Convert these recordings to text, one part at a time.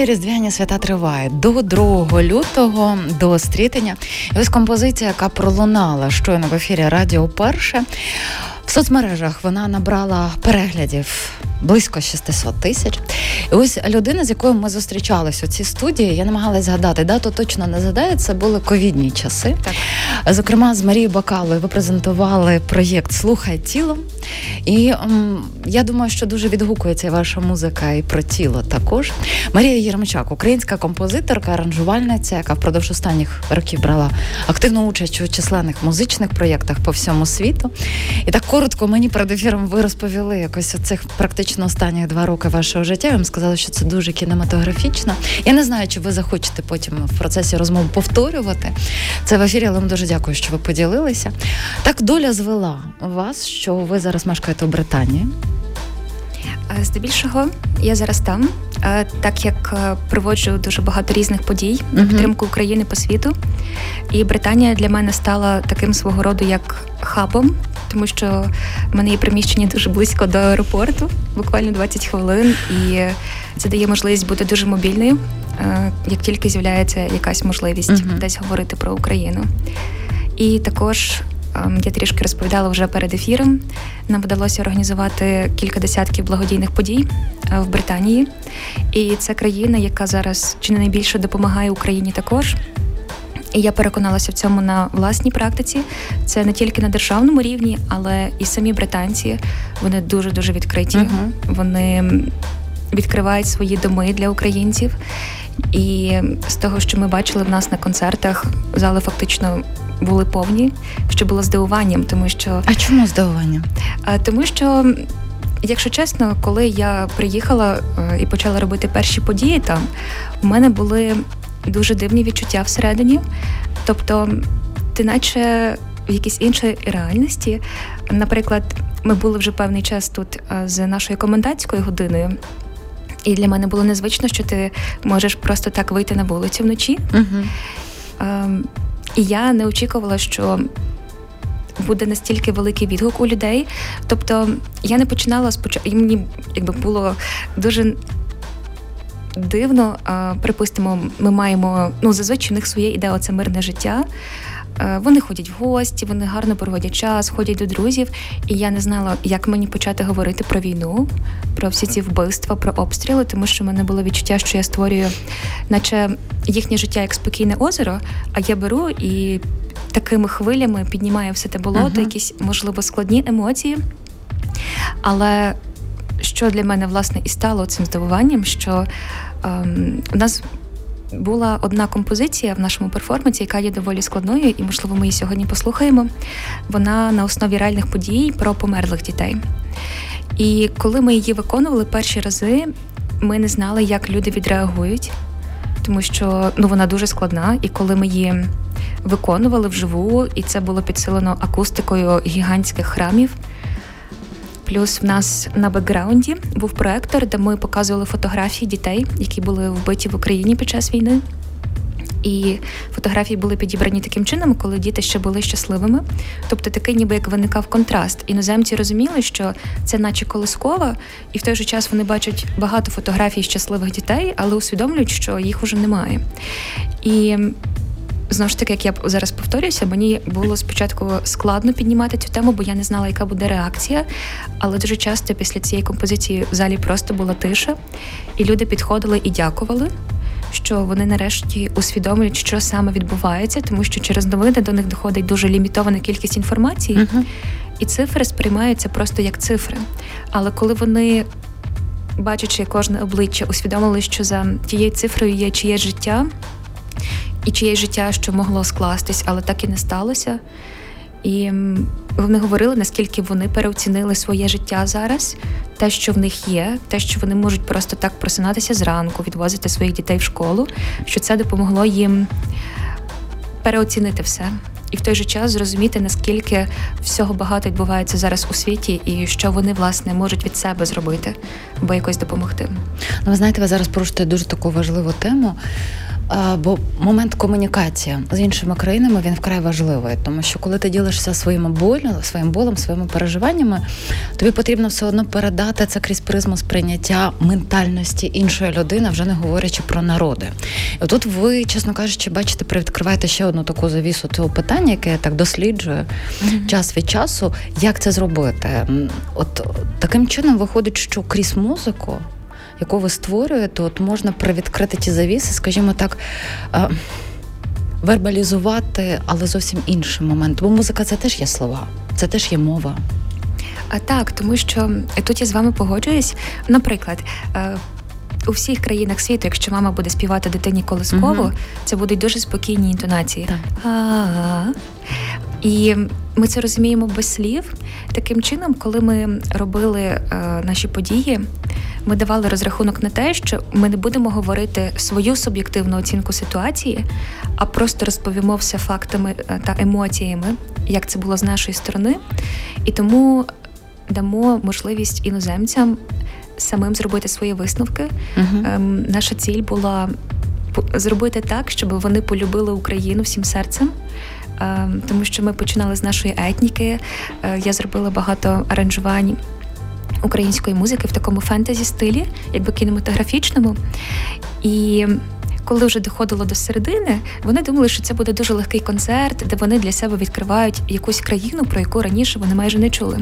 Ще різдвяні свята триває до 2 лютого до стрітення. І ось композиція, яка пролунала щойно в ефірі Радіо Перше. В соцмережах вона набрала переглядів близько 600 тисяч. І ось людина, з якою ми зустрічалися у цій студії, я намагалась згадати, дату точно не згадаю, це були ковідні часи. Так. Зокрема, з Марією Бакалою ви презентували проєкт Слухай тіло. І м, я думаю, що дуже відгукується ваша музика і про тіло також. Марія Єрмичак, українська композиторка, аранжувальниця, яка впродовж останніх років брала активну участь у численних музичних проєктах по всьому світу. І так коротко мені перед ефіром ви розповіли якось оцих практично останніх два роки вашого життя. Я вам сказала, що це дуже кінематографічно. Я не знаю, чи ви захочете потім в процесі розмов повторювати це в ефірі, але вам дуже дякую, що ви поділилися. Так доля звела вас, що ви зараз мешкаєте у Британії. Е, здебільшого я зараз там, е, так як е, проводжу дуже багато різних подій на підтримку України по світу. І Британія для мене стала таким свого роду як хабом, тому що в мене є приміщення дуже близько до аеропорту, буквально 20 хвилин, і це дає можливість бути дуже мобільною, як тільки з'являється якась можливість uh-huh. десь говорити про Україну. І також я трішки розповідала вже перед ефіром. Нам вдалося організувати кілька десятків благодійних подій е, в Британії, і це країна, яка зараз чи не найбільше допомагає Україні також. І я переконалася в цьому на власній практиці. Це не тільки на державному рівні, але і самі британці вони дуже дуже відкриті. Uh-huh. Вони відкривають свої доми для українців. І з того, що ми бачили в нас на концертах, зали фактично були повні, що було здивуванням, тому що а чому здивуванням? Тому що. Якщо чесно, коли я приїхала е, і почала робити перші події там, у мене були дуже дивні відчуття всередині. Тобто, ти наче в якійсь іншій реальності. Наприклад, ми були вже певний час тут з нашою комендантською годиною. І для мене було незвично, що ти можеш просто так вийти на вулицю вночі. Uh-huh. І я не очікувала, що буде настільки великий відгук у людей. Тобто я не починала спочатку, мені якби було дуже. Дивно, припустимо, ми маємо ну зазвичай у них своє ідея це мирне життя. Вони ходять в гості, вони гарно проводять час, ходять до друзів. І я не знала, як мені почати говорити про війну, про всі ці вбивства, про обстріли, тому що в мене було відчуття, що я створюю, наче їхнє життя як спокійне озеро, а я беру і такими хвилями піднімаю все те болото, uh-huh. якісь можливо складні емоції. Але що для мене власне і стало цим здивуванням, що ем, у нас була одна композиція в нашому перформансі, яка є доволі складною, і, можливо, ми її сьогодні послухаємо. Вона на основі реальних подій про померлих дітей. І коли ми її виконували перші рази, ми не знали, як люди відреагують, тому що ну, вона дуже складна, і коли ми її виконували вживу, і це було підсилено акустикою гігантських храмів. Плюс в нас на бекграунді був проектор, де ми показували фотографії дітей, які були вбиті в Україні під час війни. І фотографії були підібрані таким чином, коли діти ще були щасливими. Тобто такий, ніби як виникав контраст. Іноземці розуміли, що це, наче колискова, і в той же час вони бачать багато фотографій щасливих дітей, але усвідомлюють, що їх уже немає. І знову ж таки, як я зараз повторююся, мені було спочатку складно піднімати цю тему, бо я не знала, яка буде реакція. Але дуже часто після цієї композиції в залі просто була тиша, і люди підходили і дякували. Що вони нарешті усвідомлюють, що саме відбувається, тому що через новини до них доходить дуже лімітована кількість інформації, uh-huh. і цифри сприймаються просто як цифри. Але коли вони, бачачи кожне обличчя, усвідомили, що за тією цифрою є чиє життя, і чиє життя, що могло скластись, але так і не сталося. І вони говорили, наскільки вони переоцінили своє життя зараз, те, що в них є, те, що вони можуть просто так просинатися зранку, відвозити своїх дітей в школу, що це допомогло їм переоцінити все. І в той же час зрозуміти, наскільки всього багато відбувається зараз у світі, і що вони власне можуть від себе зробити, або якось допомогти. Ну, ви знаєте, ви зараз порушуєте дуже таку важливу тему. Бо момент комунікації з іншими країнами він вкрай важливий, тому що коли ти ділишся своїм болем, своїм болем, своїми переживаннями, тобі потрібно все одно передати це крізь призму сприйняття ментальності іншої людини, вже не говорячи про народи. І Тут ви, чесно кажучи, бачите, привідкриваєте ще одну таку завісу цього питання, яке я так досліджую mm-hmm. час від часу. Як це зробити? От таким чином виходить, що крізь музику яку ви створюєте, от можна привідкрити ті завіси, скажімо так. Вербалізувати, але зовсім інший момент. Бо музика це теж є слова, це теж є мова. А так, тому що тут я з вами погоджуюсь. Наприклад, е, у всіх країнах світу, якщо мама буде співати дитині колискову, угу. це будуть дуже спокійні інтонації. Так. І ми це розуміємо без слів. Таким чином, коли ми робили е, наші події, ми давали розрахунок на те, що ми не будемо говорити свою суб'єктивну оцінку ситуації, а просто розповімо все фактами е, та емоціями, як це було з нашої сторони, і тому дамо можливість іноземцям самим зробити свої висновки. uh Ем, наша ціль була зробити так, щоб вони полюбили Україну всім серцем. Ем, тому що ми починали з нашої етніки. Е, я зробила багато аранжувань української музики в такому фентезі стилі, якби кінематографічному. І коли вже доходило до середини, вони думали, що це буде дуже легкий концерт, де вони для себе відкривають якусь країну, про яку раніше вони майже не чули.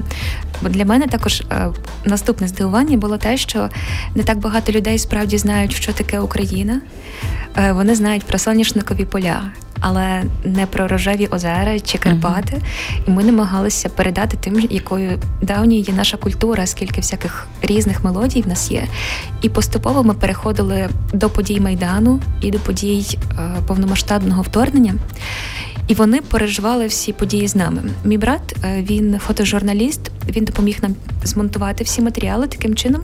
Бо для мене також е, наступне здивування було те, що не так багато людей справді знають, що таке Україна. Е, вони знають про соняшникові поля але не про рожеві озера чи Карпати. Uh-huh. І ми намагалися передати тим, якою давньою є наша культура, скільки всяких різних мелодій в нас є. І поступово ми переходили до подій майдану і до подій е, повномасштабного вторгнення. І вони переживали всі події з нами. Мій брат, е, він фотожурналіст, він допоміг нам змонтувати всі матеріали таким чином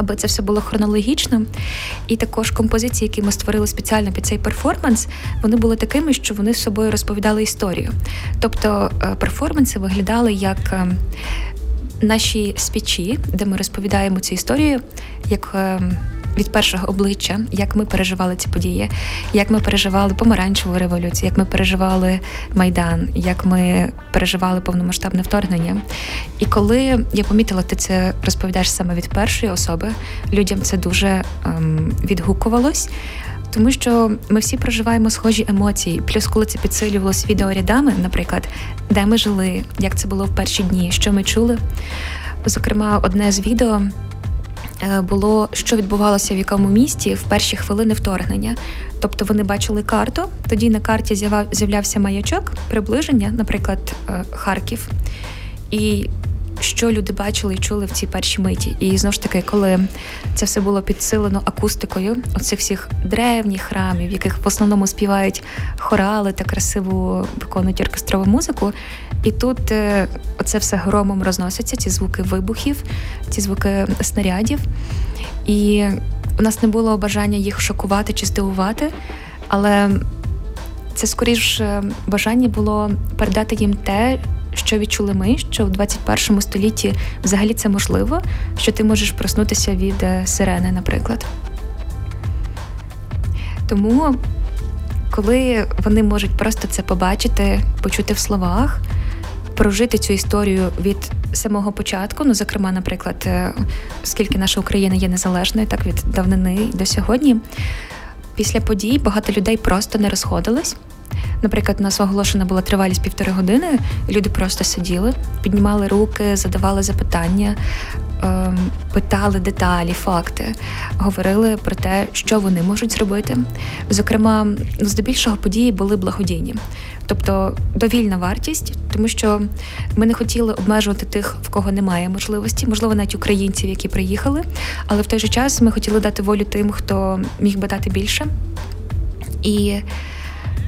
аби це все було хронологічно. І також композиції, які ми створили спеціально під цей перформанс, вони були такими, що вони з собою розповідали історію. Тобто е, перформанси виглядали як. Е, наші спічі, де ми розповідаємо цю історію, як ем, від першого обличчя, як ми переживали ці події, як ми переживали помаранчеву революцію, як ми переживали майдан, як ми переживали повномасштабне вторгнення. І коли я помітила, ти це розповідаєш саме від першої особи, людям це дуже ем, відгукувалось. Тому що ми всі проживаємо схожі емоції. Плюс, коли це підсилювалося відеорядами, наприклад, де ми жили, як це було в перші дні, що ми чули. Зокрема, одне з відео було, що відбувалося в якому місті в перші хвилини вторгнення. Тобто вони бачили карту, тоді на карті з'являвся маячок, приближення, наприклад, е, Харків. І що люди бачили і чули в цій першій миті. І знову ж таки, коли це все було підсилено акустикою, оцих всіх древніх храмів, в яких в основному співають хорали та красиво виконують оркестрову музику. І тут е, оце все громом розноситься, ці звуки вибухів, ці звуки снарядів. І у нас не було бажання їх шокувати чи здивувати, але це скоріш е, бажання було передати їм те, що відчули ми, що в 21 столітті взагалі це можливо, що ти можеш проснутися від е, сирени, наприклад. Тому, коли вони можуть просто це побачити, почути в словах, прожити цю історію від самого початку, ну, зокрема, наприклад, е, оскільки наша Україна є незалежною, так від давнини до сьогодні, після подій багато людей просто не розходились. Наприклад, у нас оголошена була тривалість півтори години. Люди просто сиділи, піднімали руки, задавали запитання, ем, питали деталі, факти, говорили про те, що вони можуть зробити. Зокрема, здебільшого події були благодійні, тобто довільна вартість, тому що ми не хотіли обмежувати тих, в кого немає можливості, можливо, навіть українців, які приїхали. Але в той же час ми хотіли дати волю тим, хто міг би дати більше. І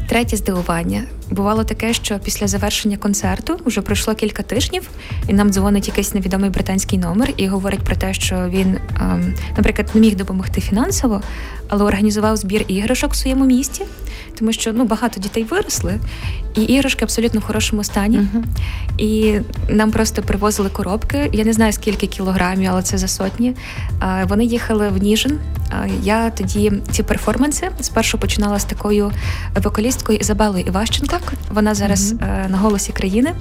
Третє здивування бувало таке, що після завершення концерту вже пройшло кілька тижнів, і нам дзвонить якийсь невідомий британський номер і говорить про те, що він, ем, наприклад, не міг допомогти фінансово, але організував збір іграшок в своєму місті, тому що ну багато дітей виросли, і іграшки абсолютно в хорошому стані. Uh-huh. І нам просто привозили коробки. Я не знаю скільки кілограмів, але це за сотні. Вони їхали в Ніжин. Я тоді ці перформанси спершу починала з такою вокалісткою Ізабелою Іващенко. Вона зараз uh-huh. на голосі країни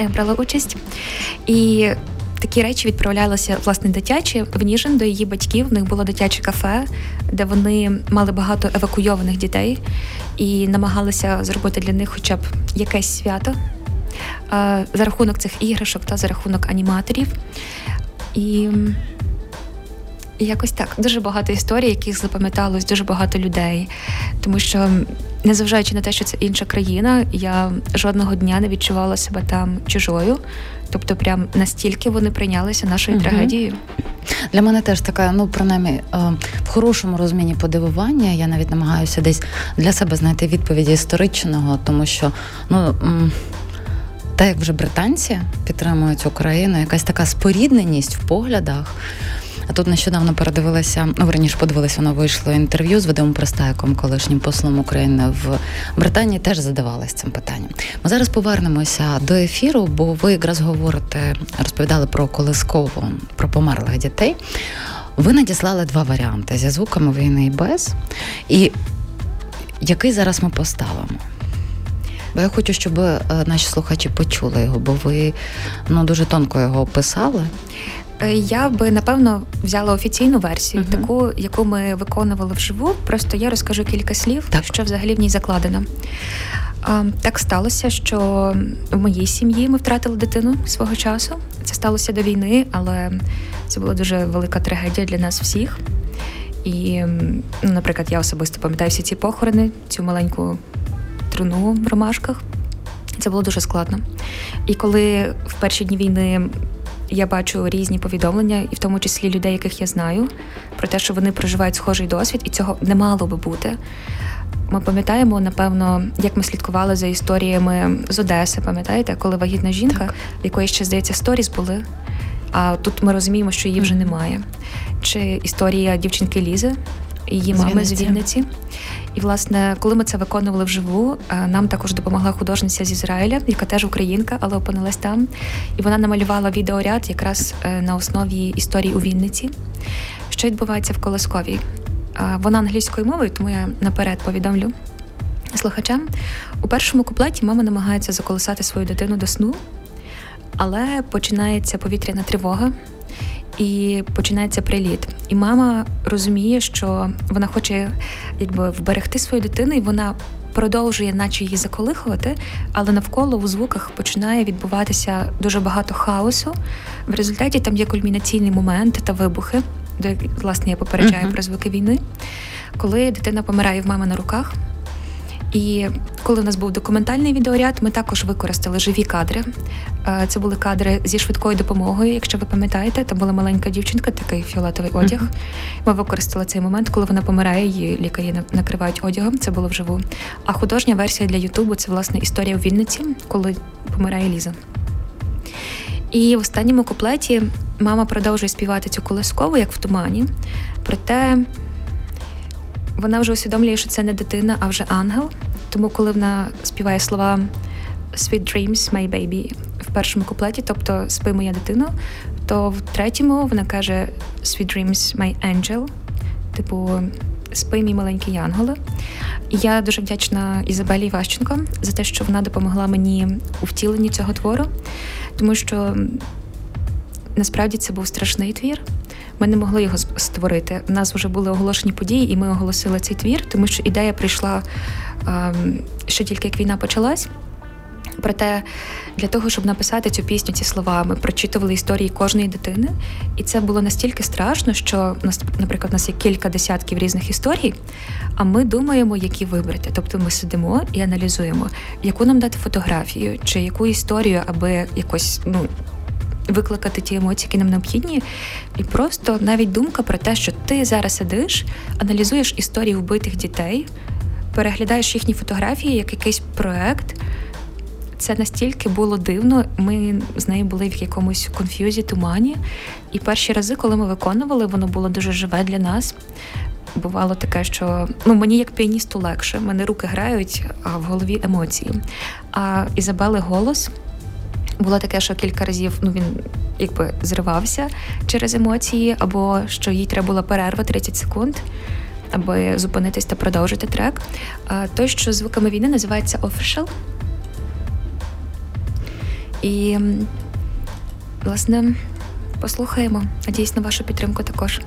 е, брала участь. І Такі речі відправлялися власне дитячі в Ніжин до її батьків. В них було дитяче кафе, де вони мали багато евакуйованих дітей і намагалися зробити для них хоча б якесь свято за рахунок цих іграшок та за рахунок аніматорів. І якось так дуже багато історій, яких запам'яталось дуже багато людей, тому що, незважаючи на те, що це інша країна, я жодного дня не відчувала себе там чужою. Тобто, прям настільки вони прийнялися нашою угу. трагедією. Для мене теж така, ну принаймні, е, в хорошому розумінні подивування. Я навіть намагаюся десь для себе знайти відповіді історичного, тому що ну. Та як вже британці підтримують Україну, якась така спорідненість в поглядах. А тут нещодавно передивилася, ну верніше подивилася, воно вийшло інтерв'ю з Вадимом Пристайком, колишнім послом України в Британії, теж задавалися цим питанням. Ми зараз повернемося до ефіру, бо ви якраз говорите, розповідали про колискову, про померлих дітей. Ви надіслали два варіанти зі звуками війни і без. І який зараз ми поставимо? Бо я хочу, щоб е, наші слухачі почули його, бо ви ну дуже тонко його описали. Е, я би напевно взяла офіційну версію, uh таку, яку ми виконували вживу. Просто я розкажу кілька слів, так. що взагалі в ній закладено. Так сталося, що в моїй сім'ї ми втратили дитину свого часу. Це сталося до війни, але це була дуже велика трагедія для нас всіх. І, ну, наприклад, я особисто пам'ятаю всі ці похорони, цю маленьку труну в ромашках. Це було дуже складно. І коли в перші дні війни я бачу різні повідомлення, і в тому числі людей, яких я знаю, про те, що вони проживають схожий досвід, і цього не мало би бути. Ми пам'ятаємо, напевно, як ми слідкували за історіями з Одеси, пам'ятаєте, коли вагітна жінка, так. в якої ще здається сторіс були. А тут ми розуміємо, що її вже немає. Чи історія дівчинки Лізи її мами з Вінниці. І, власне, коли ми це виконували вживу, е, нам також допомогла художниця з Ізраїля, яка теж українка, але опинилась там. І вона намалювала відеоряд якраз е, на основі історії у Вінниці, що відбувається в Колосковій. Вона англійською мовою, тому я наперед повідомлю слухачам. У першому куплеті мама намагається заколисати свою дитину до сну, але починається повітряна тривога і починається приліт. І мама розуміє, що вона хоче якби вберегти свою дитину, і вона продовжує, наче її заколихувати, але навколо у звуках починає відбуватися дуже багато хаосу. В результаті там є кульмінаційний момент та вибухи, де власне я попереджаю uh-huh. про звуки війни, коли дитина помирає в мами на руках. І коли в нас був документальний відеоряд, ми також використали живі кадри. Е, це були кадри зі швидкою допомогою. Якщо ви пам'ятаєте, там була маленька дівчинка, такий фіолетовий одяг. Ми використали цей момент, коли вона помирає, її лікарі накривають одягом. Це було вживу. А художня версія для Ютубу це власне історія в Вінниці, коли помирає Ліза. І в останньому куплеті мама продовжує співати цю колискову, як в тумані. Проте вона вже усвідомлює, що це не дитина, а вже ангел. Тому, коли вона співає слова Sweet Dreams, my baby в першому куплеті, тобто спи моя дитина, то в третьому вона каже Sweet Dreams, my angel, типу спи мій маленький янголе. І я дуже вдячна Ізабелі Іващенко за те, що вона допомогла мені у втіленні цього твору, тому що насправді це був страшний твір. Ми не могли його створити. У нас вже були оголошені події, і ми оголосили цей твір, тому що ідея прийшла ем, ще тільки як війна почалась. Проте для того, щоб написати цю пісню, ці слова, ми прочитували історії кожної дитини, і це було настільки страшно, що нас, наприклад, у нас є кілька десятків різних історій, а ми думаємо, які вибрати. Тобто ми сидимо і аналізуємо, яку нам дати фотографію, чи яку історію, аби якось ну викликати ті емоції, які нам необхідні, і просто навіть думка про те, що ти зараз сидиш, аналізуєш історії вбитих дітей, переглядаєш їхні фотографії як якийсь проект. Це настільки було дивно. Ми з нею були в якомусь конф'юзі, тумані. І перші рази, коли ми виконували, воно було дуже живе для нас. Бувало таке, що ну мені як піаністу легше, мене руки грають, а в голові емоції. А Ізабели голос було таке, що кілька разів ну він якби зривався через емоції, або що їй треба була перерва 30 секунд, аби зупинитись та продовжити трек. Той, що звуками війни називається Official. І, власне, послухаємо. Надіюсь на вашу підтримку також.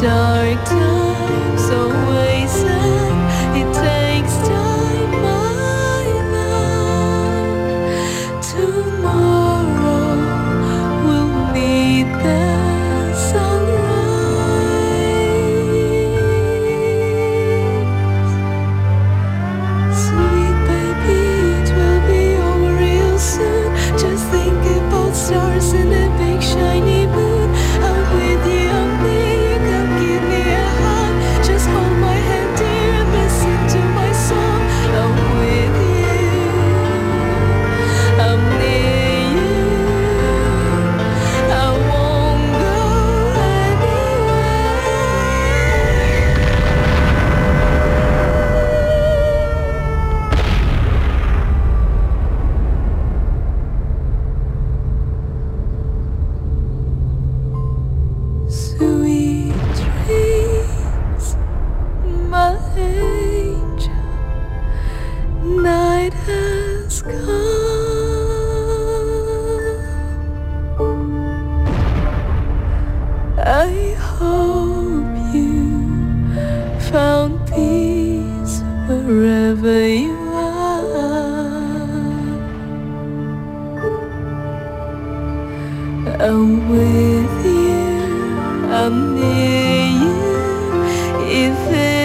dark times always end. It anneye if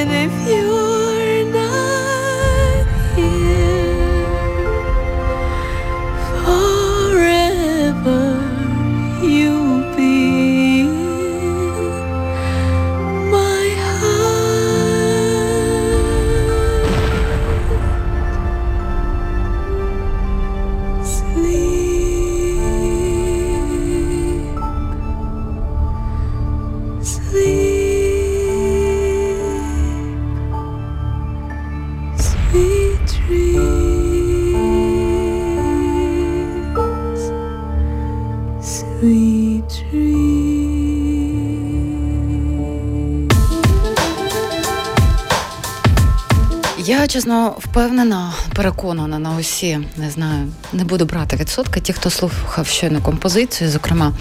чесно впевнена, переконана на усі, не знаю, не буду брати відсотки. Ті, хто слухав щойно композицію, зокрема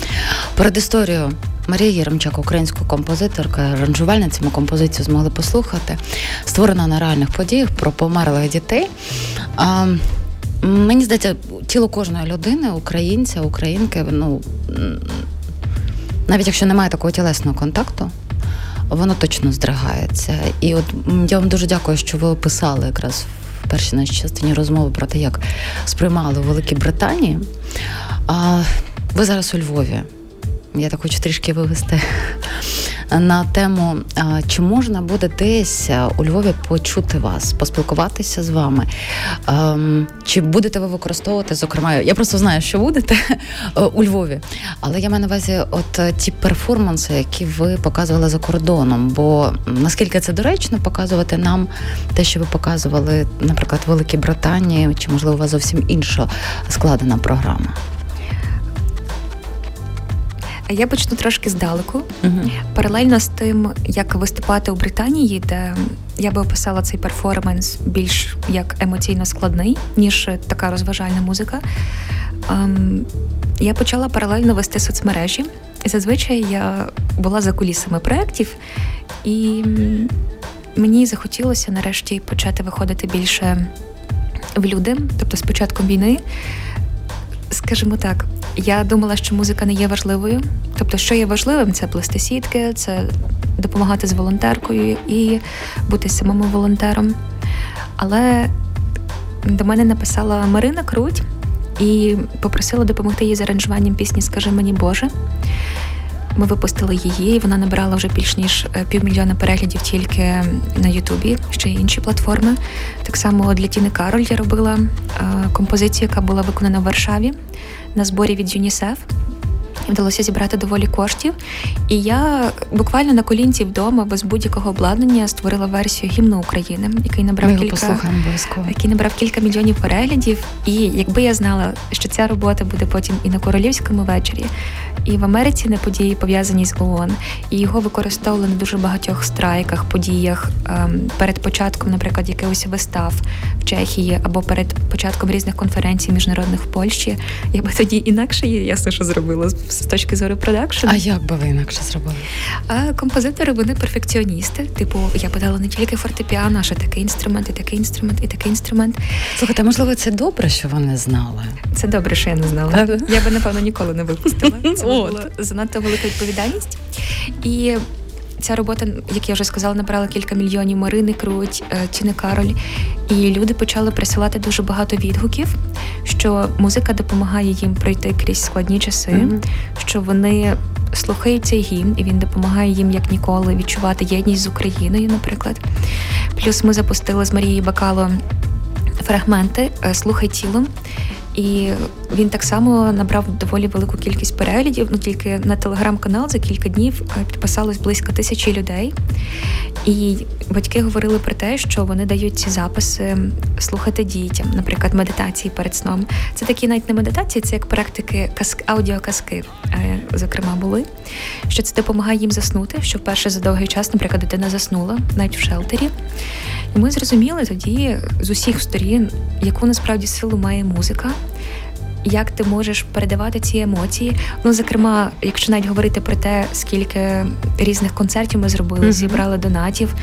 перед історією Марія Єремчак, українська композиторка, аранжувальниця, ми композицію змогли послухати. Створена на реальних подіях про померлих дітей. А, мені здається, тіло кожної людини, українця, українки, ну навіть якщо немає такого тілесного контакту, воно точно здригається. І от я вам дуже дякую, що ви описали якраз в першій нашій частині розмови про те, як сприймали у Великій Британії. А ви зараз у Львові. Я так хочу трішки вивести на тему, чи можна буде десь у Львові почути вас, поспілкуватися з вами. Ем, Чи будете ви використовувати, зокрема, я просто знаю, що будете е, у Львові. Але я маю на увазі, от е, ті перформанси, які ви показували за кордоном. Бо наскільки це доречно показувати нам те, що ви показували, наприклад, в Великій Британії, чи можливо у вас зовсім інша складена програма? Я почну трошки здалеку. Угу. Паралельно з тим, як виступати у Британії, де я би описала цей перформанс більш як емоційно складний, ніж така розважальна музика. ем, Я почала паралельно вести соцмережі. Зазвичай я була за кулісами проєктів, і мені захотілося нарешті почати виходити більше в люди, тобто з початком війни. Скажімо так, я думала, що музика не є важливою. Тобто, що є важливим, це плести сітки, це допомагати з волонтеркою і бути самому волонтером. Але до мене написала Марина Круть і попросила допомогти їй з аранжуванням пісні Скажи мені Боже. Ми випустили її, і вона набрала вже більш ніж е, півмільйона переглядів тільки на Ютубі, ще й інші платформи. Так само для Тіни Кароль я робила е, композицію, яка була виконана в Варшаві на зборі від ЮНІСЕФ. І Вдалося зібрати доволі коштів. І я буквально на колінці вдома без будь-якого обладнання створила версію гімну України, який набрав його кілька який набрав кілька мільйонів переглядів. І якби я знала, що ця робота буде потім і на королівському вечорі, і в Америці на події пов'язані з ООН, і його використовували на дуже багатьох страйках, подіях ем, перед початком, наприклад, якихось вистав в Чехії або перед початком різних конференцій міжнародних в Польщі. Я би тоді інакше ясно, що зробила з точки зору продакшн. А як би ви інакше зробили? А композитори вони перфекціоністи. Типу, я подала не тільки фортепіано, а ще такий інструмент, і такий інструмент, і такий інструмент. Слухайте, можливо, це добре, що ви не знали. Це добре, що я не знала. Я би напевно ніколи не випустила. Це була занадто велика відповідальність. І ця робота, як я вже сказала, набрала кілька мільйонів Марини Круть, е, Тіни Кароль. І люди почали присилати дуже багато відгуків, що музика допомагає їм пройти крізь складні часи, Мгм. що вони слухають цей гімн, і він допомагає їм як ніколи відчувати єдність з Україною, наприклад. Плюс ми запустили з Марією Бакало фрагменти е, Слухай тілом. І він так само набрав доволі велику кількість переглядів. Ну тільки на телеграм-канал за кілька днів е, підписалось близько тисячі людей. І батьки говорили про те, що вони дають ці записи слухати дітям, наприклад, медитації перед сном. Це такі навіть не медитації, це як практики каск, аудіоказки, е, зокрема, були. Що це допомагає їм заснути, що вперше за довгий час, наприклад, дитина заснула навіть в шелтері. І ми зрозуміли тоді з усіх сторін, яку насправді силу має музика. Як ти можеш передавати ці емоції. Ну, зокрема, якщо навіть говорити про те, скільки різних концертів ми зробили, Мгм. зібрали донатів,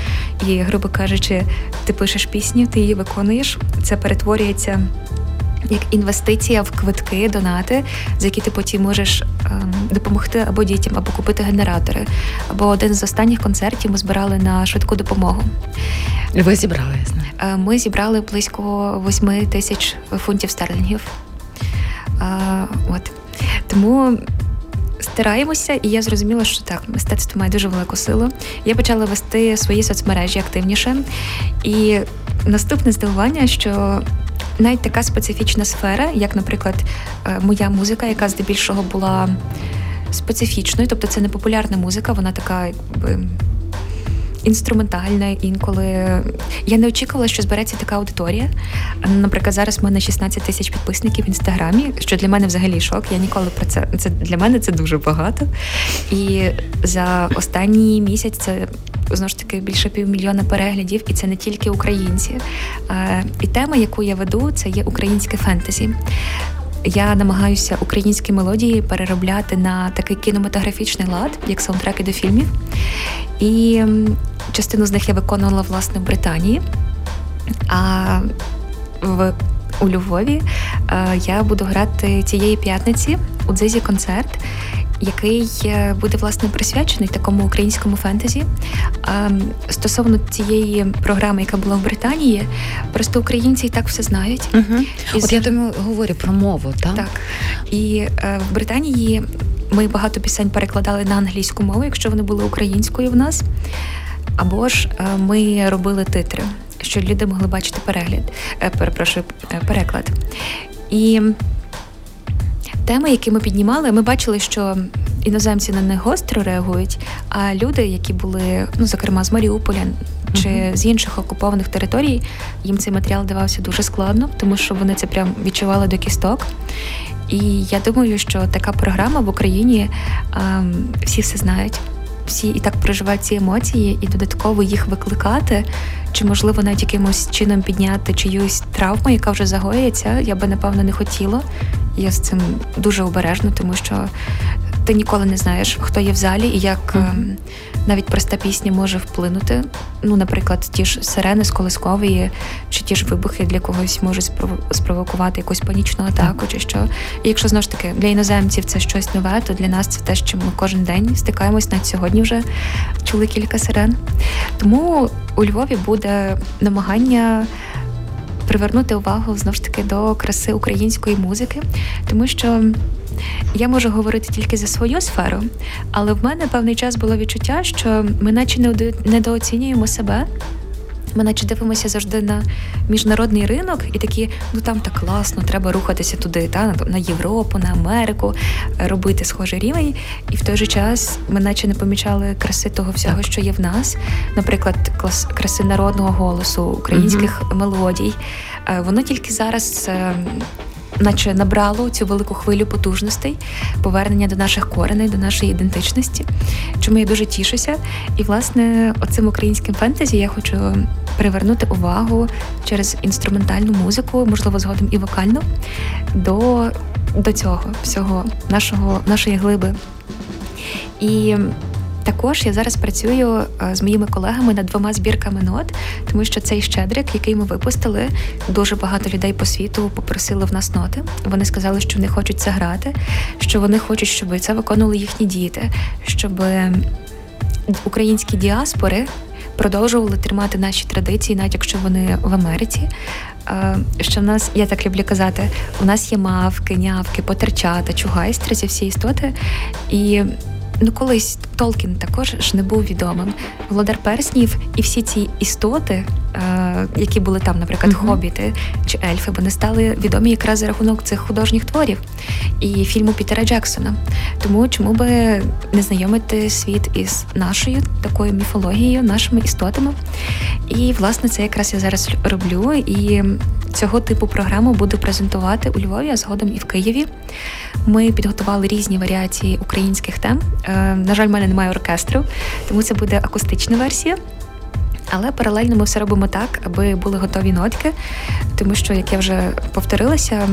і, грубо кажучи, ти пишеш пісню, ти її виконуєш, це перетворюється. Як інвестиція в квитки, донати, за які ти потім можеш ем, допомогти або дітям, або купити генератори. Або один з останніх концертів ми збирали на швидку допомогу. Ви зібрали, я знаю. Е, Ми зібрали близько 8 тисяч фунтів стерлінгів. Е, От. Тому стараємося, і я зрозуміла, що так, мистецтво має дуже велику силу. Я почала вести свої соцмережі активніше. І наступне здивування, що навіть така специфічна сфера, як, наприклад, е, моя музика, яка здебільшого була специфічною, тобто це не популярна музика, вона така якби. Інструментальна інколи я не очікувала, що збереться така аудиторія. Наприклад, зараз в мене 16 тисяч підписників в інстаграмі, що для мене взагалі шок. Я ніколи про це це для мене це дуже багато. І за останній місяць це знову ж таки більше півмільйона переглядів, і це не тільки українці. Е, І тема, яку я веду, це є українське фентезі. Я намагаюся українські мелодії переробляти на такий кінематографічний лад, як саундтреки до фільмів. І частину з них я виконувала власне в Британії. А в у Львові е, я буду грати цієї п'ятниці у дзизі концерт, який е, буде власне присвячений такому українському фентезі. Стосовно цієї програми, яка була в Британії, просто українці і так все знають. Угу. І От з- я тому говорю про мову, так? так. І е, в Британії ми багато пісень перекладали на англійську мову, якщо вони були українською в нас. Або ж е, ми робили титри, щоб люди могли бачити перегляд, перепрошую, переклад. І теми, які ми піднімали, ми бачили, що іноземці на них гостро реагують, а люди, які були, ну, зокрема, з Маріуполя чи Мгм. з інших окупованих територій, їм цей матеріал давався дуже складно, тому що вони це прям відчували до кісток. І я думаю, що така програма в Україні ем, всі все знають. Всі і так проживають ці емоції, і додатково їх викликати, чи можливо навіть якимось чином підняти чиюсь травму, яка вже загоїться, я би напевно не хотіла. Я з цим дуже обережна, тому що ти ніколи не знаєш, хто є в залі і як ем, навіть проста пісня може вплинути. Ну, наприклад, ті ж сирени з колискової, чи ті ж вибухи для когось можуть спров- спровокувати якусь панічну атаку, чи що. І якщо знову ж таки для іноземців це щось нове, то для нас це те, що ми кожен день стикаємось. Навіть сьогодні вже чули кілька сирен. Тому у Львові буде намагання. Привернути увагу знову ж таки до краси української музики, тому що я можу говорити тільки за свою сферу, але в мене певний час було відчуття, що ми наче недо- недооцінюємо себе. Ми наче дивимося завжди на міжнародний ринок і такі, ну там так класно, треба рухатися туди, та на- Європу, на Америку, е, робити схожий рівень. І в той же час ми наче не помічали краси того всього, що є в нас. Наприклад, клас краси народного голосу, українських мелодій. Е, Воно тільки зараз. Наче набрало цю велику хвилю потужностей, повернення до наших кореней, до нашої ідентичності, чому я дуже тішуся. І, власне, оцим українським фентезі я хочу привернути увагу через інструментальну музику, можливо, згодом і вокальну, до, до цього всього нашого, нашої глиби. І також я зараз працюю е, з моїми колегами над двома збірками нот, тому що цей щедрик, який ми випустили, дуже багато людей по світу попросили в нас ноти. Вони сказали, що вони хочуть це грати, що вони хочуть, щоб це виконували їхні діти, щоб українські діаспори продовжували тримати наші традиції, навіть якщо вони в Америці. Е, Що в нас, я так люблю казати, у нас є мавки, нявки, потерчата, чугайстри, ці всі істоти. І ну колись Толкін також ж не був відомим. Володар Перснів і всі ці істоти, які були там, наприклад, Мгм. хобіти чи ельфи, вони стали відомі якраз за рахунок цих художніх творів і фільму Пітера Джексона. Тому чому би не знайомити світ із нашою такою міфологією, нашими істотами? І власне це якраз я зараз роблю. І цього типу програму буду презентувати у Львові, а згодом і в Києві. Ми підготували різні варіації українських тем. Е, на жаль, в мене немає оркестру, тому це буде акустична версія. Але паралельно ми все робимо так, аби були готові нотки, тому що, як я вже повторилася,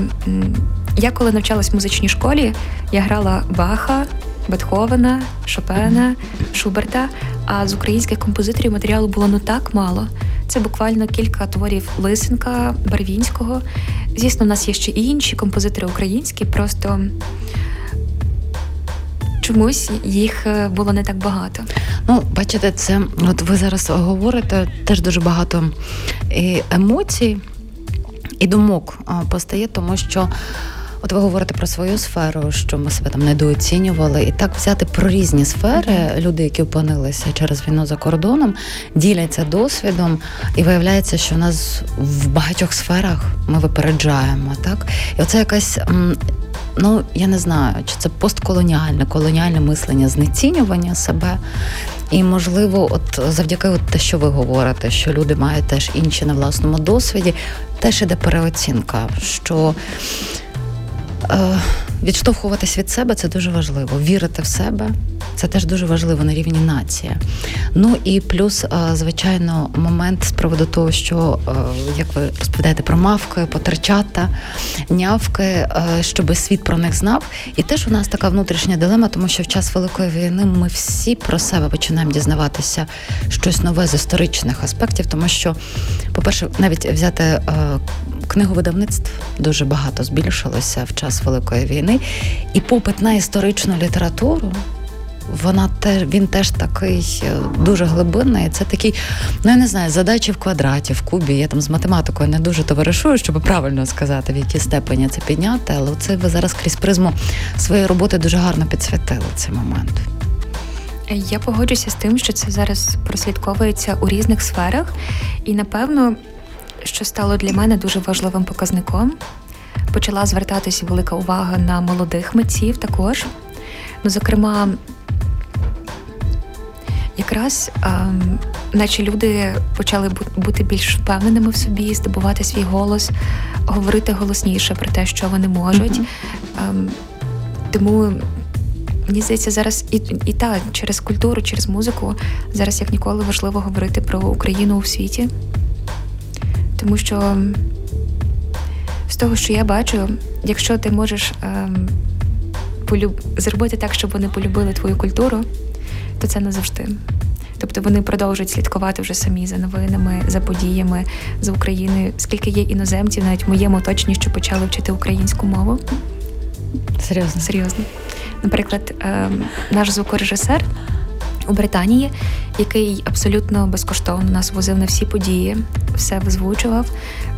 я коли навчалась в музичній школі, я грала Баха, Бетховена, Шопена, Шуберта. А з українських композиторів матеріалу було ну так мало. Це буквально кілька творів Лисенка, Барвінського. Звісно, у нас є ще і інші композитори українські, просто чомусь їх е, було не так багато. Ну, бачите, це от ви зараз говорите теж дуже багато і емоцій і думок постає, тому що. От ви говорите про свою сферу, що ми себе там недооцінювали, і так взяти про різні сфери. Люди, які опинилися через війну за кордоном, діляться досвідом, і виявляється, що в нас в багатьох сферах ми випереджаємо, так і оце якась. Ну, я не знаю, чи це постколоніальне, колоніальне мислення, знецінювання себе. І, можливо, от завдяки от те, що ви говорите, що люди мають теж інші на власному досвіді, теж іде переоцінка, що е, відштовхуватись від себе це дуже важливо. Вірити в себе це теж дуже важливо на рівні нації. Ну і плюс, е, звичайно, момент з приводу того, що е, як ви розповідаєте про мавки, потерчата, нявки, е, щоб світ про них знав. І теж у нас така внутрішня дилема, тому що в час великої війни ми всі про себе починаємо дізнаватися щось нове з історичних аспектів, тому що, по-перше, навіть взяти книгу видавництв дуже багато збільшилося в час великої війни, і попит на історичну літературу. Вона теж він теж такий е, дуже глибинний. Це такий, ну я не знаю, задачі в квадраті, в кубі. Я там з математикою не дуже товаришую, щоб правильно сказати, в якій степені це підняти. Але це ви зараз крізь призму своєї роботи дуже гарно підсвітили цей момент. Я погоджуся з тим, що це зараз прослідковується у різних сферах, і напевно, що стало для мене дуже важливим показником, почала звертатися велика увага на молодих митців також. Ну, зокрема, якраз ем, наче люди почали бути більш впевненими в собі, здобувати свій голос, говорити голосніше про те, що вони можуть. Ем, тому мені здається, зараз і, і так, через культуру, через музику, зараз як ніколи важливо говорити про Україну у світі. Тому що з того, що я бачу, якщо ти можеш ем, полюб... зробити так, щоб вони полюбили твою культуру, то це назавжди. Тобто вони продовжують слідкувати вже самі за новинами, за подіями, за Україною. Скільки є іноземців, навіть в моєму оточенні, що почали вчити українську мову. Серйозно. Серйозно. Наприклад, ем, наш звукорежисер у Британії, який абсолютно безкоштовно нас возив на всі події, все визвучував.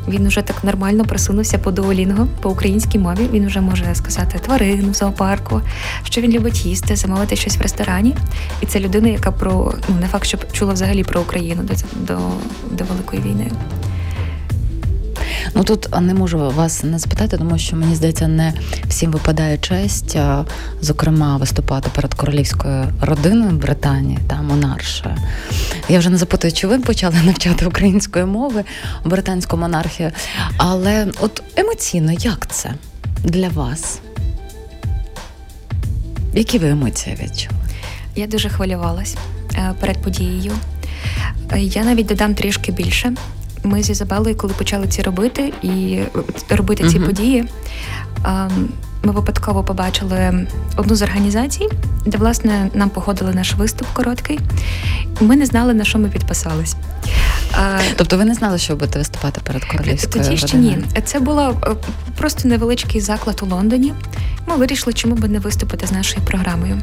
Він вже так нормально просунувся по дуолінго, по українській мові. Він вже може сказати тварин в зоопарку, що він любить їсти, замовити щось в ресторані. І це людина, яка про ну не факт, щоб чула взагалі про Україну до, до, до Великої війни. Ну тут не можу вас не спитати, тому що мені здається, не всім випадає честь, зокрема, виступати перед королівською родиною Британії та монаршею. Я вже не запитую, чи ви почали навчати української мови британську монархію, але от емоційно, як це для вас? Які ви емоції відчули? Я дуже хвилювалась е, перед подією. Е, Я навіть додам трішки більше. Ми з Ізабелою, коли почали ці робити і е, робити ці Мгм. події, ми випадково побачили одну з організацій, де власне нам погодили наш виступ короткий. Ми не знали, на що ми підписались. Тобто ви не знали, що ви будете виступати перед королівською тоді ще ні. Це було е, просто невеличкий заклад у Лондоні. Ми вирішили, чому би не виступити з нашою програмою.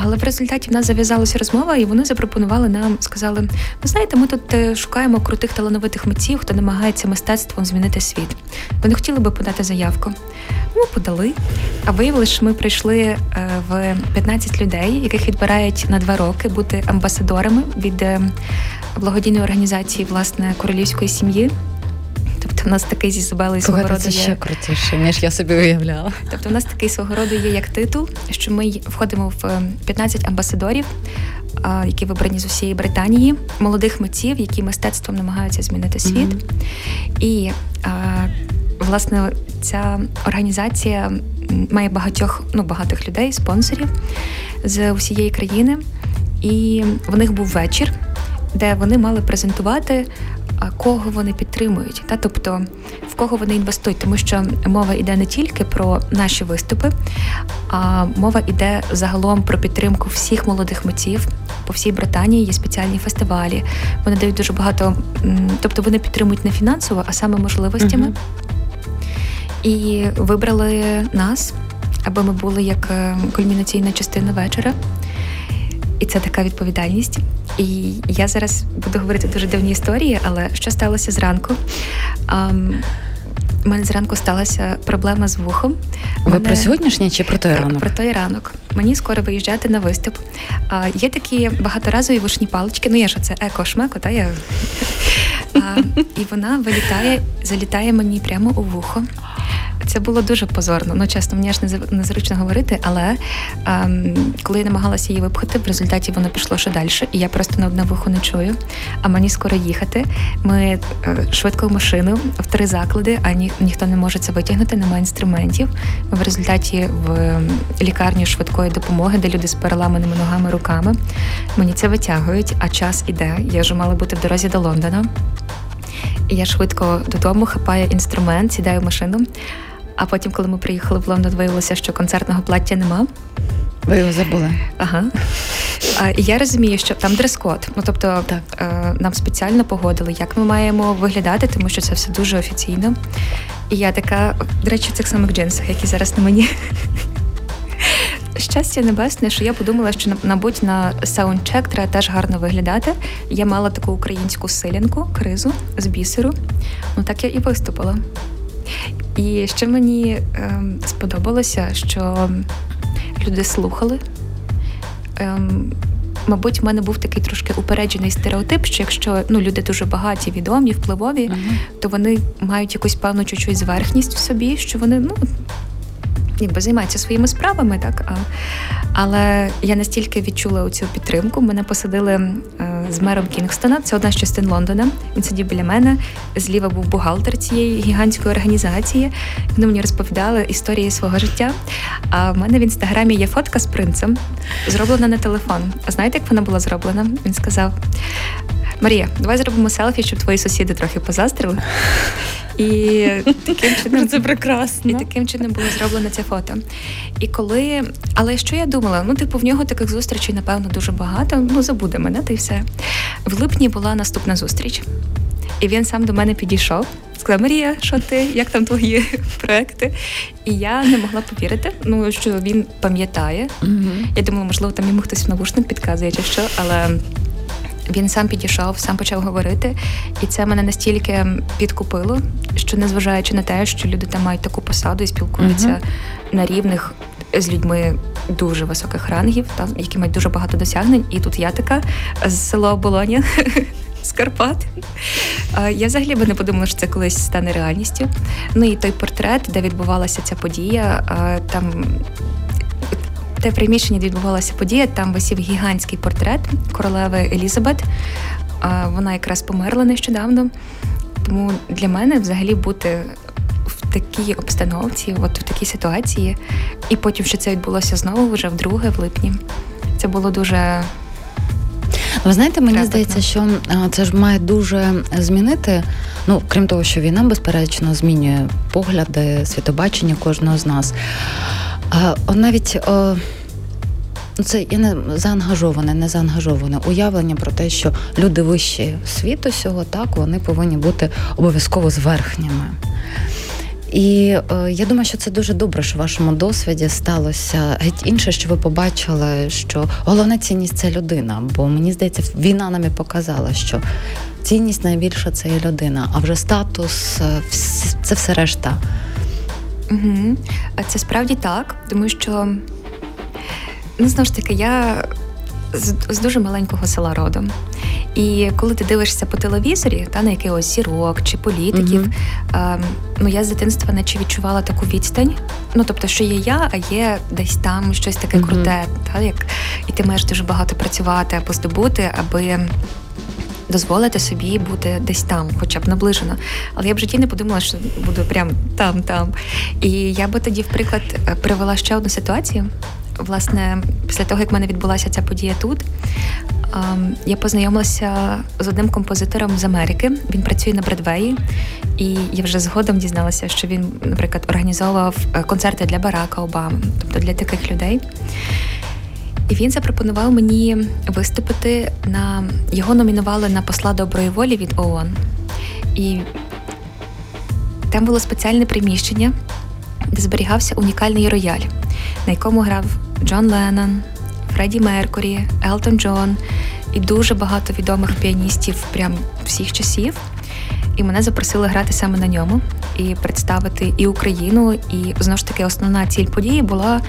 Але в результаті в нас зав'язалася розмова, і вони запропонували нам, сказали: ви знаєте, ми тут е, шукаємо крутих талановитих митців, хто намагається мистецтвом змінити світ. Ви не хотіли би подати заявку? Ми подали. А виявилося, що ми прийшли е, в 15 людей, яких відбирають на два роки бути амбасадорами від е, благодійної організації власне королівської сім'ї. Тобто, в нас такий зі Ізабелою свого роду це є. ще крутіше, ніж я собі уявляла. Тобто, у нас такий свого роду є як титул, що ми входимо в е, 15 амбасадорів, які вибрані з усієї Британії, молодих митців, які мистецтвом намагаються змінити світ. Мгм. І власне ця організація має багатьох ну багатих людей, спонсорів з усієї країни. І в них був вечір. Де вони мали презентувати. Кого вони підтримують, та тобто в кого вони інвестують, тому що мова йде не тільки про наші виступи, а мова йде загалом про підтримку всіх молодих митців. По всій Британії є спеціальні фестивалі. Вони дають дуже багато, тобто вони підтримують не фінансово, а саме можливостями. І вибрали нас, аби ми були як е, кульмінаційна частина вечора. І це така відповідальність. І я зараз буду говорити дуже дивні історії, але що сталося зранку? Ам, У мене зранку сталася проблема з вухом. Ви Мене- про сьогоднішній чи про той так, ранок? Про той ранок. Мені скоро виїжджати на виступ. А, є такі багаторазові вушні палички. Ну, я ж це еко-шмеко, та я. А, і вона вилітає, залітає мені прямо у вухо. Це було дуже позорно. Ну, чесно, мені аж незру- незручно говорити, але ем, коли я намагалася її випхати, в результаті воно пішло ще далі, і я просто на одне вухо не чую. А мені скоро їхати. Ми е, швидко в машину в три заклади, а ні, ніхто не може це витягнути, немає інструментів. В результаті в ем, лікарню швидкої допомоги, де люди з переламаними ногами, руками. Мені це витягують, а час іде. Я вже мала бути в дорозі до Лондона. І я швидко додому хапаю інструмент, сідаю в машину. А потім, коли ми приїхали в Лондон, виявилося, що концертного плаття нема. Ви його забули. Ага. А, і я розумію, що там дрес-код. Ну тобто Так. е, нам спеціально погодили, як ми маємо виглядати, тому що це все дуже офіційно. І я така, до речі, в цих самих джинсах, які зараз на мені. Щастя небесне, що я подумала, що мабуть на саундчек треба теж гарно виглядати. Я мала таку українську силянку, кризу з бісеру. Ну так я і виступила. І ще мені ем, сподобалося, що люди слухали. Ем, мабуть, в мене був такий трошки упереджений стереотип, що якщо ну, люди дуже багаті, відомі, впливові, Мгм. то вони мають якусь певну чуть-чуть зверхність в собі, що вони ну, якби займаються своїми справами, так. А, але я настільки відчула цю підтримку. Мене посадили е, з мером Кінгстона, це одна з частин Лондона. Він сидів біля мене. Зліва був бухгалтер цієї гігантської організації. Вони мені розповідали історії свого життя. А в мене в інстаграмі є фотка з принцем, зроблена на телефон. А знаєте, як вона була зроблена? Він сказав: Марія, давай зробимо селфі, щоб твої сусіди трохи позастрили. І таким чином Це прекрасно. і таким чином було зроблено це фото. І коли. Але що я думала? Ну, типу, в нього таких зустрічей, напевно, дуже багато. Ну, забуде мене, та й все. В липні була наступна зустріч, і він сам до мене підійшов. Сказав, Марія, що ти? Як там твої проекти? І я не могла повірити, ну що він пам'ятає. Мгм. Я думала, можливо, там йому хтось в навушник підказує чи що, але він сам підійшов, сам почав говорити, і це мене настільки підкупило, що незважаючи на те, що люди там мають таку посаду і спілкуються Мгм. на рівних з людьми дуже високих рангів, та, які мають дуже багато досягнень, і тут я така з села Болоня. З Карпат. Я взагалі би не подумала, що це колись стане реальністю. Ну і той портрет, де відбувалася ця подія, там те приміщення, де відбувалася подія, там висів гігантський портрет королеви Елізабет. Вона якраз померла нещодавно. Тому для мене взагалі бути в такій обстановці, от в такій ситуації, і потім, що це відбулося знову вже вдруге, в липні. Це було дуже Ви знаєте, мені Трепетно. здається, що це ж має дуже змінити. Ну, крім того, що війна, безперечно, змінює погляди, світобачення кожного з нас. А, навіть ну, це я не заангажоване, не заангажоване уявлення про те, що люди вищі світу сього, так, вони повинні бути обов'язково зверхніми. І е, я думаю, що це дуже добре, що в вашому досвіді сталося геть інше, що ви побачили, що головна цінність це людина. Бо мені здається, війна нам і показала, що цінність найбільша це є людина, а вже статус е, це все решта. Угу. Це справді так, тому що ну знову ж таки, я з, з дуже маленького села родом. І коли ти дивишся по телевізорі, та на якихось зірок чи політиків, Мгм. ем, ну я з дитинства наче відчувала таку відстань. Ну тобто, що є я, а є десь там щось таке Мгм. круте, та як і ти маєш дуже багато працювати або здобути, аби. Дозволити собі бути десь там, хоча б наближено. Але я б в житті не подумала, що буду прям там, там. І я би тоді, в приклад, привела ще одну ситуацію. власне, після того, як в мене відбулася ця подія тут, ем, я познайомилася з одним композитором з Америки. Він працює на Бредвеї, і я вже згодом дізналася, що він, наприклад, організовував е, концерти для Барака Обами, тобто для таких людей. І він запропонував мені виступити на його номінували на посла доброї волі від ООН. І там було спеціальне приміщення, де зберігався унікальний рояль, на якому грав Джон Леннон, Фредді Меркурі, Елтон Джон і дуже багато відомих піаністів прям всіх часів. І мене запросили грати саме на ньому і представити і Україну. І знову ж таки, основна ціль події була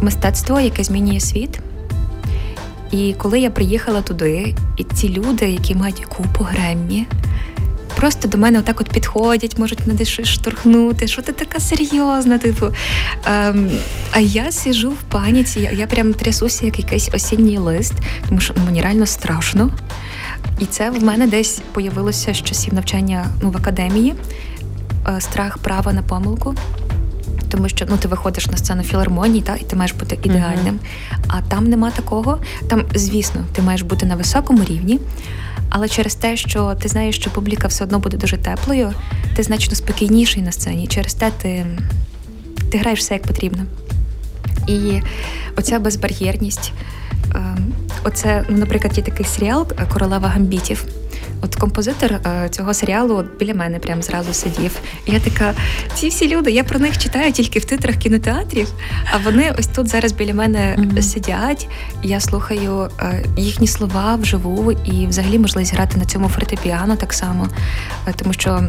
мистецтво, яке змінює світ. І коли я приїхала туди, і ці люди, які мають купу Греммі, просто до мене отак от підходять, можуть мене щось штурхнути, що ти така серйозна, типу. Ем, а я сижу в паніці, я, я прям трясуся, як якийсь осінній лист, тому що ну, мені реально страшно. І це в мене десь появилося з часів навчання ну, в академії, е, страх права на помилку. Тому що ну ти виходиш на сцену філармонії, та і ти маєш бути ідеальним. Uh-huh. А там нема такого. Там, звісно, ти маєш бути на високому рівні, але через те, що ти знаєш, що публіка все одно буде дуже теплою, ти значно спокійніший на сцені. Через те ти, ти граєш все як потрібно. І оця безбар'єрність, ем, оце, ну, наприклад, є такий серіал Королева гамбітів. От композитор е, цього серіалу біля мене прям зразу сидів. І я така, ці всі люди, я про них читаю тільки в титрах кінотеатрів, а вони ось тут зараз біля мене mm-hmm. сидять. Я слухаю е, їхні слова вживу і взагалі можливість грати на цьому фортепіано так само, е, тому що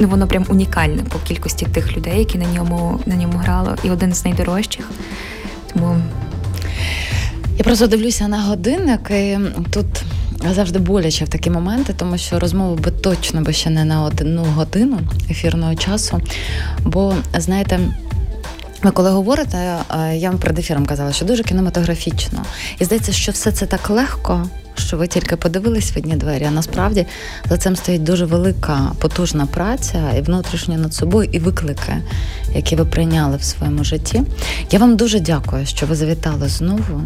ну, воно прям унікальне по кількості тих людей, які на ньому на ньому грали, і один з найдорожчих. Тому я просто дивлюся на годинник і тут завжди боляче в такі моменти, тому що розмову би точно би ще не на одну годину ефірного часу. Бо, знаєте, ви коли говорите, я вам перед ефіром казала, що дуже кінематографічно. І здається, що все це так легко, що ви тільки подивились в одні двері. А насправді за цим стоїть дуже велика потужна праця і внутрішня над собою, і виклики, які ви прийняли в своєму житті. Я вам дуже дякую, що ви завітали знову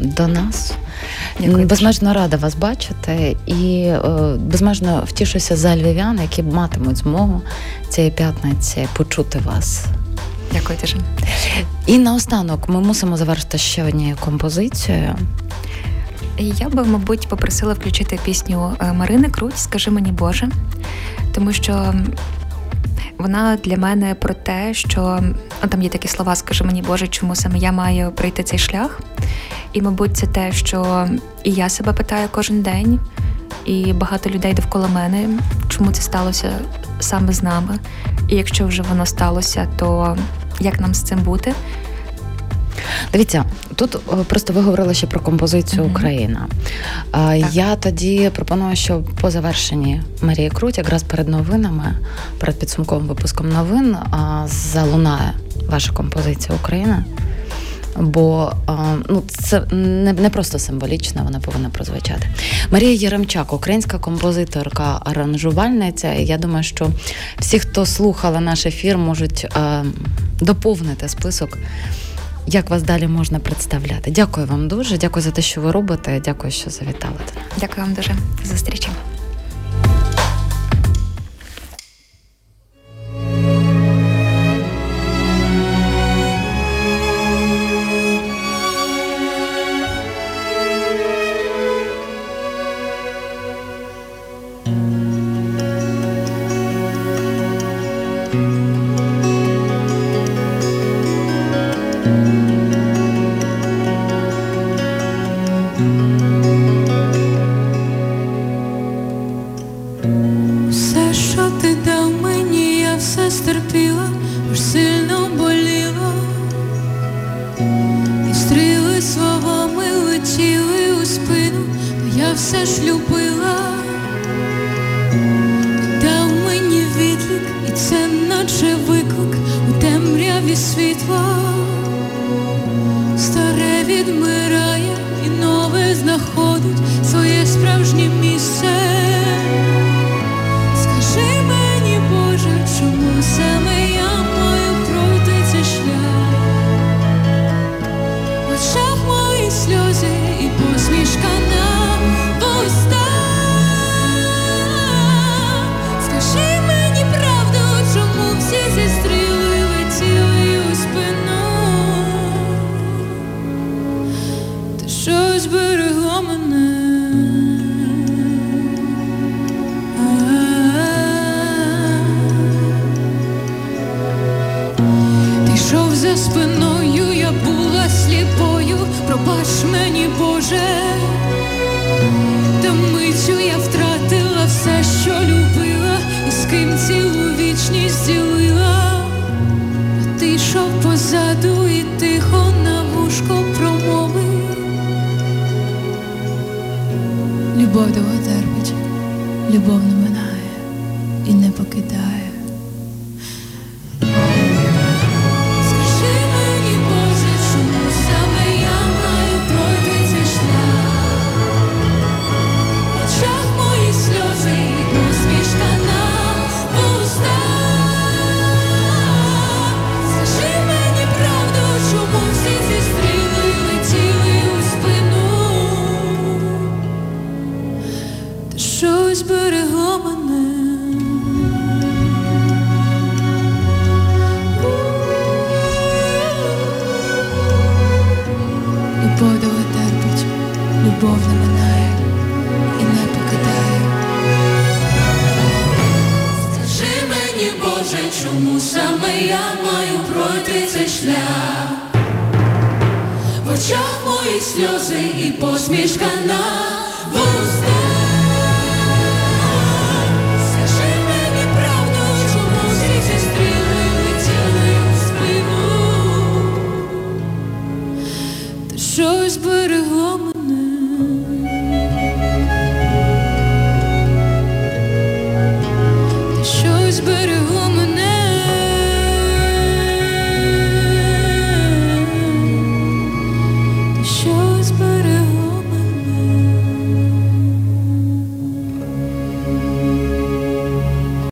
до нас. Дякую. Безмежно рада вас бачити і е, безмежно втішуся за львів'ян, які матимуть змогу цієї п'ятниці почути вас. Дякую дуже. І наостанок ми мусимо завершити ще однією композицією. Я би, мабуть, попросила включити пісню е, Марини Круть Скажи мені Боже, тому що вона для мене про те, що там є такі слова Скажи мені Боже, чому саме я маю пройти цей шлях. І, мабуть, це те, що і я себе питаю кожен день, і багато людей довкола мене, чому це сталося саме з нами. І якщо вже воно сталося, то як нам з цим бути? Дивіться, тут просто ви говорили ще про композицію mm-hmm. Україна. Так. Я тоді пропоную, що по завершенні Марії Круть, якраз перед новинами, перед підсумковим випуском новин, залунає ваша композиція Україна. Бо ну це не не просто символічно, вона повинна прозвучати. Марія Єремчак, українська композиторка, аранжувальниця. Я думаю, що всі, хто слухала наш ефір, можуть доповнити список. Як вас далі можна представляти? Дякую вам дуже. Дякую за те, що ви робите. Дякую, що завітали. Дякую вам дуже зустрічі. sweet world. мені, Боже, та митю я втратила все, що любила, і з ким цілу вічність ділила, а ти йшов позаду і тихо на вушко промовив. Любов довго терпить, любов не минає і не покидає.